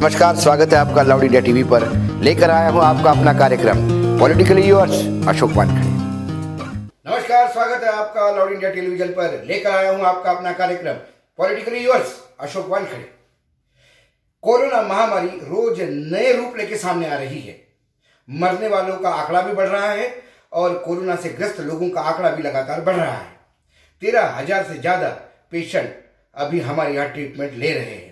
नमस्कार, स्वागत है आपका लाउड इंडिया टीवी पर। लेकर आया हूँ आपका अपना कार्यक्रम, पॉलिटिकली यूर्स अशोक वानखड़े। नमस्कार, स्वागत है आपका लाउड इंडिया टेलीविज़न पर। लेकर आया हूँ आपका अपना कार्यक्रम, politically yours Ashok Wankhede. Corona महामारी रोज नए रूप लेके सामने आ रही है। मरने वालों का आंकड़ा भी बढ़ रहा है और कोरोना से ग्रस्त लोगों का आंकड़ा भी लगातार बढ़ रहा है। तेरह हज़ार से ज़्यादा पेशेंट अभी हमारे यहाँ ट्रीटमेंट ले रहे हैं।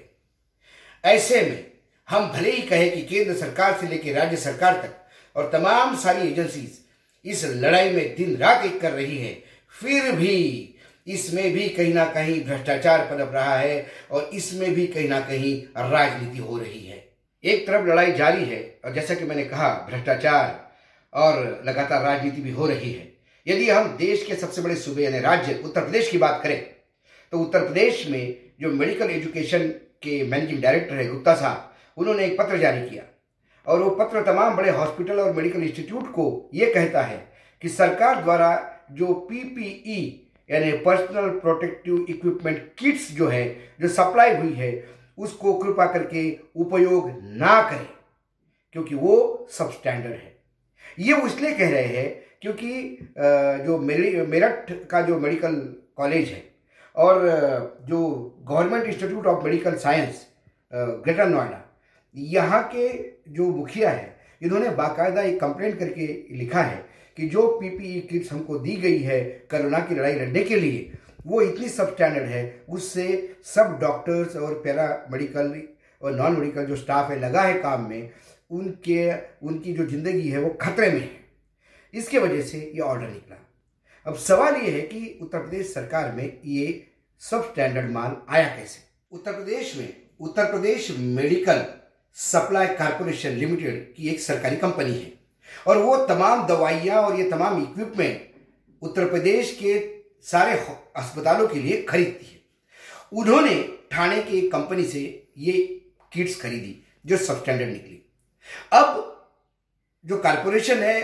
ऐसे में हम भले ही कहें कि केंद्र सरकार से लेकर राज्य सरकार तक और तमाम सारी एजेंसीज इस लड़ाई में दिन रात एक कर रही है, फिर भी इसमें भी कहीं ना कहीं भ्रष्टाचार पनप रहा है और इसमें भी कहीं ना कहीं राजनीति हो रही है। एक तरफ़ लड़ाई जारी है और जैसा कि मैंने कहा, भ्रष्टाचार और लगातार राजनीति भी हो रही है। यदि हम देश के सबसे बड़े सूबे यानी राज्य उत्तर प्रदेश की बात करें तो उत्तर प्रदेश में जो मेडिकल एजुकेशन के मैनेजिंग डायरेक्टर है गुप्ता साहब उन्होंने एक पत्र जारी किया। और वो पत्र तमाम बड़े हॉस्पिटल और मेडिकल इंस्टीट्यूट को ये कहता है कि सरकार द्वारा जो पीपीई, यानी पर्सनल प्रोटेक्टिव इक्विपमेंट किट्स जो है, जो सप्लाई हुई है, उसको कृपा करके उपयोग ना करें, क्योंकि वो सब स्टैंडर्ड है। ये वो इसलिए कह रहे हैं क्योंकि जो मेरठ का जो मेडिकल कॉलेज है, और जो government institute of medical science Greater Noida यहाँ के जो मुखिया है, इन्होंने बाकायदा एक कंप्लेंट करके लिखा है कि जो पीपीई किट्स हमको दी गई है कोरोना की लड़ाई लड़ने के लिए, वो इतनी सब स्टैंडर्ड है, उससे सब डॉक्टर्स और पैरा मेडिकल और नॉन मेडिकल जो स्टाफ है, लगा है काम में, उनके, उनकी जो ज़िंदगी है वो खतरे में है। इसके वजह से ये ऑर्डर निकला। अब सवाल ये है कि उत्तर प्रदेश सरकार में ये सब स्टैंडर्ड माल आया कैसे? उत्तर प्रदेश में, Uttar Pradesh medical supply corporation limited की एक सरकारी कंपनी है। और वो तमाम दवाइयाँ और ये तमाम इक्विपमेंट उत्तर प्रदेश के सारे अस्पतालों के लिए खरीदती है। उन्होंने ठाणे की एक कंपनी से ये किट्स खरीदी जो सब स्टैंडर्ड निकली। अब जो कारपोरेशन है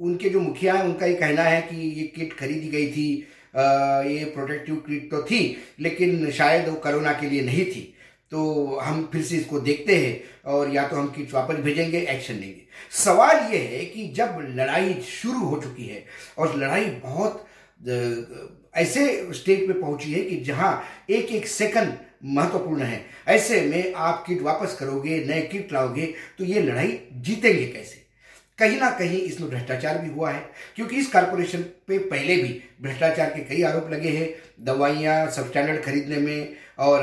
उनके जो मुखिया हैं उनका ये कहना है कि ये किट खरीदी गई थी आ, ये प्रोटेक्टिव किट तो थी लेकिन शायद वो कोरोना के लिए नहीं थी। तो हम फिर से इसको देखते हैं और या तो हम किट वापस भेजेंगे एक्शन लेंगे। सवाल ये है कि जब लड़ाई शुरू हो चुकी है और लड़ाई बहुत ऐसे स्टेज पे पहुँची है कि जहाँ एक एक सेकंड महत्वपूर्ण है, ऐसे में आप किट वापस करोगे, नए किट लाओगे तो ये लड़ाई जीतेंगे कैसे? कहीं ना कहीं इसमें भ्रष्टाचार भी हुआ है, क्योंकि इस कारपोरेशन पे पहले भी भ्रष्टाचार के कई आरोप लगे हैं, दवाइयाँ सब स्टैंडर्ड खरीदने में और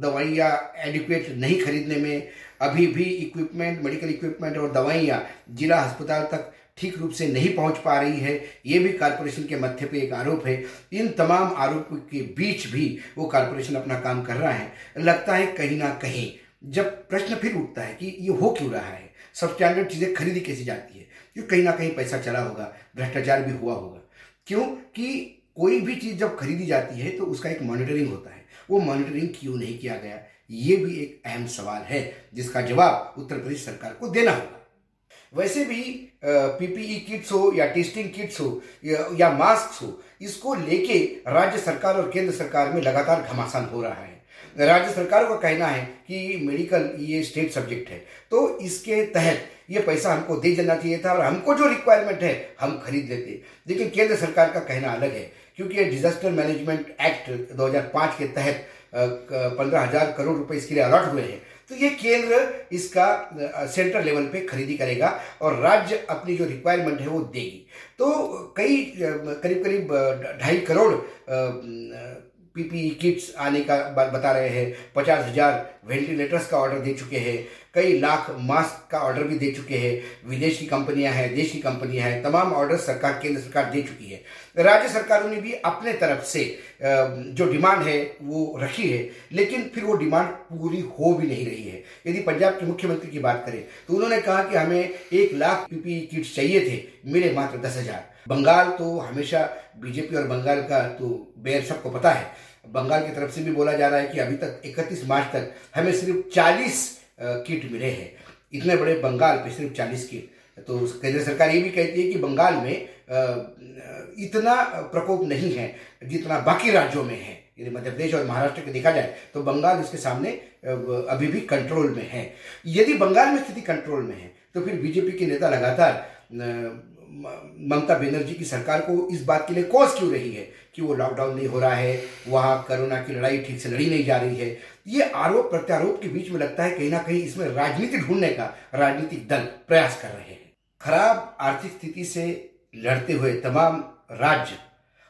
दवाइयाँ एडिक्वेट नहीं खरीदने में, अभी भी इक्विपमेंट मेडिकल इक्विपमेंट और दवाइयाँ जिला अस्पताल तक ठीक रूप से नहीं पहुँच पा रही है, ये भी कारपोरेशन के मध्य पे एक आरोप है। इन तमाम आरोपों के बीच भी वो कारपोरेशन अपना काम कर रहा है। लगता है कहीं ना कहीं जब प्रश्न फिर उठता है कि ये हो क्यों रहा है? सब स्टैंडर्ड चीज़ें खरीदी कैसी जाती है? क्यों कहीं ना कहीं पैसा चला होगा, भ्रष्टाचार भी हुआ होगा? क्यों? कि कोई भी चीज़ जब खरीदी जाती है तो उसका एक मॉनिटरिंग होता है। वो मॉनिटरिंग क्यों नहीं किया गया? ये भी एक अहम सवाल है, जिसका जवाब उत्तर प्रदेश सरकार को देना होगा। वैसे भी पीपीई किट्स हो, या टेस्टिंग किट्स हो या मास्क हो, इसको लेके राज्य सरकार और केंद्र सरकार में लगातार घमासान हो रहा है। राज्य सरकार का कहना है कि मेडिकल ये स्टेट सब्जेक्ट है। तो इसके तहत ये पैसा हमको दे देना चाहिए था और हमको जो रिक्वायरमेंट है, हम खरीद लेते लेकिन केंद्र सरकार का कहना अलग है, क्योंकि ये डिजास्टर मैनेजमेंट एक्ट 2005 के तहत पंद्रह हज़ार करोड़ रुपए इसके लिए अलॉट हुए हैं। तो ये केंद्र इसका सेंट्रल लेवल पे खरीदी करेगा और राज्य अपनी जो रिक्वायरमेंट है वो देगी। तो कई करीब करीब ढाई करोड़ पीपीई किट्स आने का बता रहे हैं। पचास हज़ार वेंटिलेटर्स का ऑर्डर दे चुके हैं। कई लाख मास्क का ऑर्डर भी दे चुके हैं। विदेश कंपनियाँ हैं, देश कंपनियाँ हैं, तमाम ऑर्डर सरकार, केंद्र सरकार दे चुकी है। राज्य सरकारों ने भी अपने तरफ़ से जो डिमांड है, वो रखी है। लेकिन फिर वो डिमांड पूरी हो भी नहीं रही है। यदि पंजाब के मुख्यमंत्री की बात करें तो उन्होंने कहा कि हमें एक लाख पीपीई किट्स चाहिए थे, मिले मात्र दस हज़ार। बंगाल तो हमेशा बीजेपी और बंगाल का तो बेर सबको पता है। बंगाल की तरफ़ से भी बोला जा रहा है कि अभी तक 31 मार्च तक हमें सिर्फ़ 40 किट मिले हैं। इतने बड़े बंगाल पे सिर्फ़ 40 किट। तो केंद्र सरकार ये भी कहती है कि बंगाल में इतना प्रकोप नहीं है जितना बाकी राज्यों में है। यदि मध्य प्रदेश और महाराष्ट्र के देखा जाए तो बंगाल उसके सामने अभी भी कंट्रोल में है। यदि बंगाल में स्थिति कंट्रोल में है तो फिर बीजेपी के नेता लगातार ममता बनर्जी की सरकार को इस बात के लिए कॉज क्यों रही है कि वो लॉकडाउन नहीं हो रहा है, वहाँ कोरोना की लड़ाई ठीक से लड़ी नहीं जा रही है? ये आरोप, प्रत्यारोप के बीच में लगता है कहीं ना कहीं इसमें राजनीति ढूँढने का राजनीतिक दल प्रयास कर रहे हैं। खराब आर्थिक स्थिति से लड़ते हुए तमाम राज्य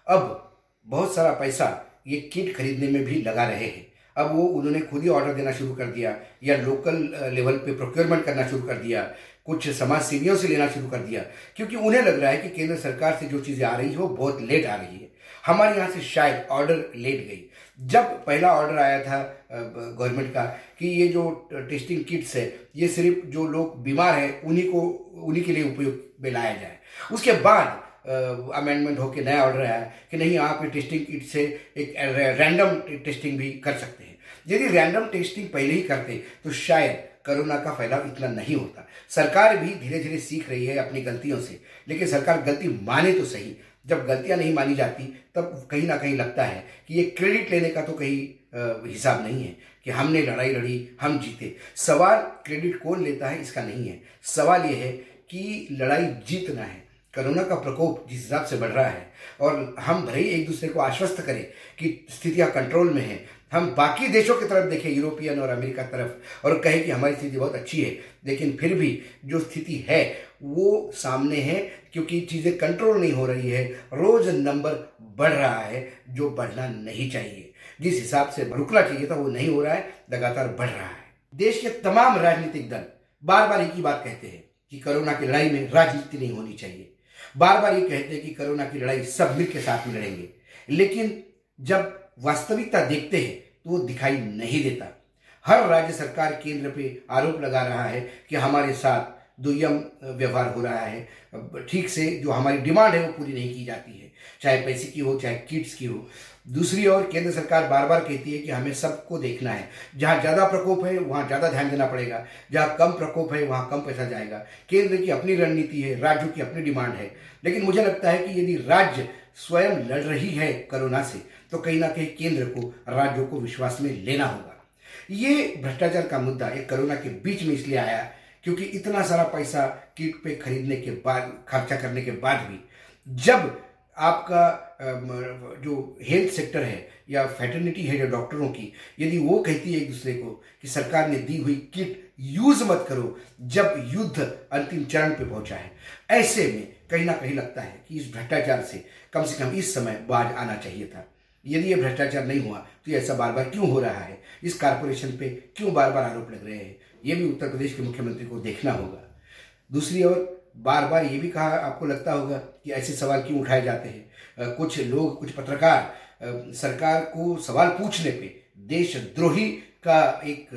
अब बहुत सारा पैसा ये किट खरीदने में भी लगा रहे हैं। अब वो उन्होंने खुद ही ऑर्डर देना शुरू कर दिया, या लोकल लेवल पे प्रोक्योरमेंट करना शुरू कर दिया, कुछ समाज सेवियों से लेना शुरू कर दिया, क्योंकि उन्हें लग रहा है कि केंद्र सरकार से जो चीज़ें आ रही है वो बहुत लेट आ रही है। हमारे यहाँ से शायद ऑर्डर लेट गई। जब पहला ऑर्डर आया था गवर्नमेंट का, कि ये जो टेस्टिंग किट्स है, ये सिर्फ़ जो लोग बीमार हैं, उन्हीं को, उन्हीं के लिए उपयोग में लाया जाए। उसके बाद अमेंडमेंट होकर नया ऑर्डर आया कि नहीं, आप ये टेस्टिंग किट से एक रैंडम टेस्टिंग भी कर सकते हैं। यदि रैंडम टेस्टिंग पहले ही करते तो शायद कोरोना का फैलाव इतना नहीं होता। सरकार भी धीरे धीरे सीख रही है अपनी गलतियों से, लेकिन सरकार गलती माने तो सही। जब गलतियाँ नहीं मानी जाती, तब कहीं ना कहीं लगता है कि ये क्रेडिट लेने का तो कहीं हिसाब नहीं है कि हमने लड़ाई लड़ी, हम जीते। सवाल क्रेडिट कौन लेता है, इसका नहीं है। सवाल ये है कि लड़ाई जीतना है। कोरोना का प्रकोप जिस हिसाब से बढ़ रहा है, और हम भले ही एक दूसरे को आश्वस्त करें कि स्थितियाँ कंट्रोल में है, हम बाकी देशों की तरफ़ देखें यूरोपियन और अमेरिका तरफ़, और कहें कि हमारी स्थिति बहुत अच्छी है, लेकिन फिर भी जो स्थिति है, वो सामने है, क्योंकि चीज़ें कंट्रोल नहीं हो रही है, रोज नंबर बढ़ रहा है, जो बढ़ना नहीं चाहिए। जिस हिसाब से रुकना चाहिए था, वो नहीं हो रहा है, लगातार बढ़ रहा है। देश के तमाम राजनीतिक दल बार बार एक ही बात कहते हैं कि कोरोना की लड़ाई में राजनीति नहीं होनी चाहिए। बार बार ये कहते हैं कि कोरोना की लड़ाई सब मिल के साथ में लड़ेंगे। लेकिन जब वास्तविकता देखते हैं तो वो दिखाई नहीं देता। हर राज्य सरकार केंद्र पे आरोप लगा रहा है कि हमारे साथ दुयम व्यवहार हो रहा है। ठीक से जो हमारी डिमांड है वो पूरी नहीं की जाती है, चाहे पैसे की हो, चाहे किट्स की हो। दूसरी ओर केंद्र सरकार बार बार कहती है कि हमें सबको देखना है। जहाँ ज़्यादा प्रकोप है, वहाँ ज़्यादा ध्यान देना पड़ेगा। जहाँ कम प्रकोप है, वहाँ कम पैसा जाएगा। केंद्र की अपनी रणनीति है, राज्यों की अपनी डिमांड है। लेकिन मुझे लगता है कि यदि राज्य स्वयं लड़ रही है कोरोना से तो कहीं ना कहीं केंद्र को, राज्यों को विश्वास में लेना होगा। ये भ्रष्टाचार का मुद्दा एक कोरोना के बीच में इसलिए आया क्योंकि इतना सारा पैसा किट पे खरीदने के बाद, खर्चा करने के बाद भी, जब आपका जो हेल्थ सेक्टर है या फैटर्निटी है जो डॉक्टरों की, यदि वो कहती है एक दूसरे को कि सरकार ने दी हुई किट यूज़ मत करो, जब युद्ध अंतिम चरण पे पहुँचा है। ऐसे में कहीं ना कहीं लगता है कि इस भ्रष्टाचार से कम से कम इस समय बाज आना चाहिए था। यदि ये भ्रष्टाचार नहीं हुआ तो ऐसा बार बार क्यों हो रहा है? इस कारपोरेशन पे क्यों बार बार आरोप लग रहे हैं? ये भी उत्तर प्रदेश के मुख्यमंत्री को देखना होगा। दूसरी ओर बार बार ये भी कहा, आपको लगता होगा कि ऐसे सवाल क्यों उठाए जाते हैं? कुछ लोग, कुछ पत्रकार सरकार को सवाल पूछने पे देशद्रोही का एक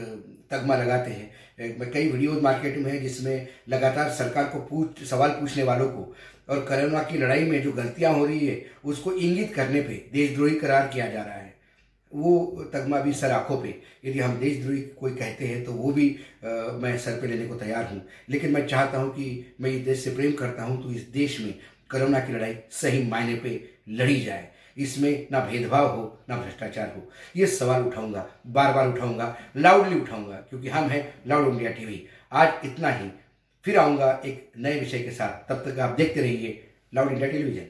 तगमा लगाते हैं। कई वीडियोज़ मार्केट में है जिसमें लगातार सरकार को पूछ, सवाल पूछने वालों को और कोरोना की लड़ाई में जो गलतियाँ हो रही है, उसको इंगित करने पे देशद्रोही करार किया जा रहा है। वो तगमा भी सर आँखों पे। यदि हम देशद्रोही कोई कहते हैं तो वो भी आ, मैं सर पे लेने को तैयार हूँ। लेकिन मैं चाहता हूँ कि मैं इस देश से प्रेम करता हूँ तो इस देश में कोरोना की लड़ाई सही मायने पे लड़ी जाए। इसमें ना भेदभाव हो ना भ्रष्टाचार हो। ये सवाल उठाऊँगा बार बार उठाऊँगा लाउडली उठाऊँगा क्योंकि हम हैं लाउड इंडिया टीवी आज इतना ही। फिर आऊँगा एक नए विषय के साथ। तब तक आप देखते रहिए लाउड इंडिया टेलीविज़न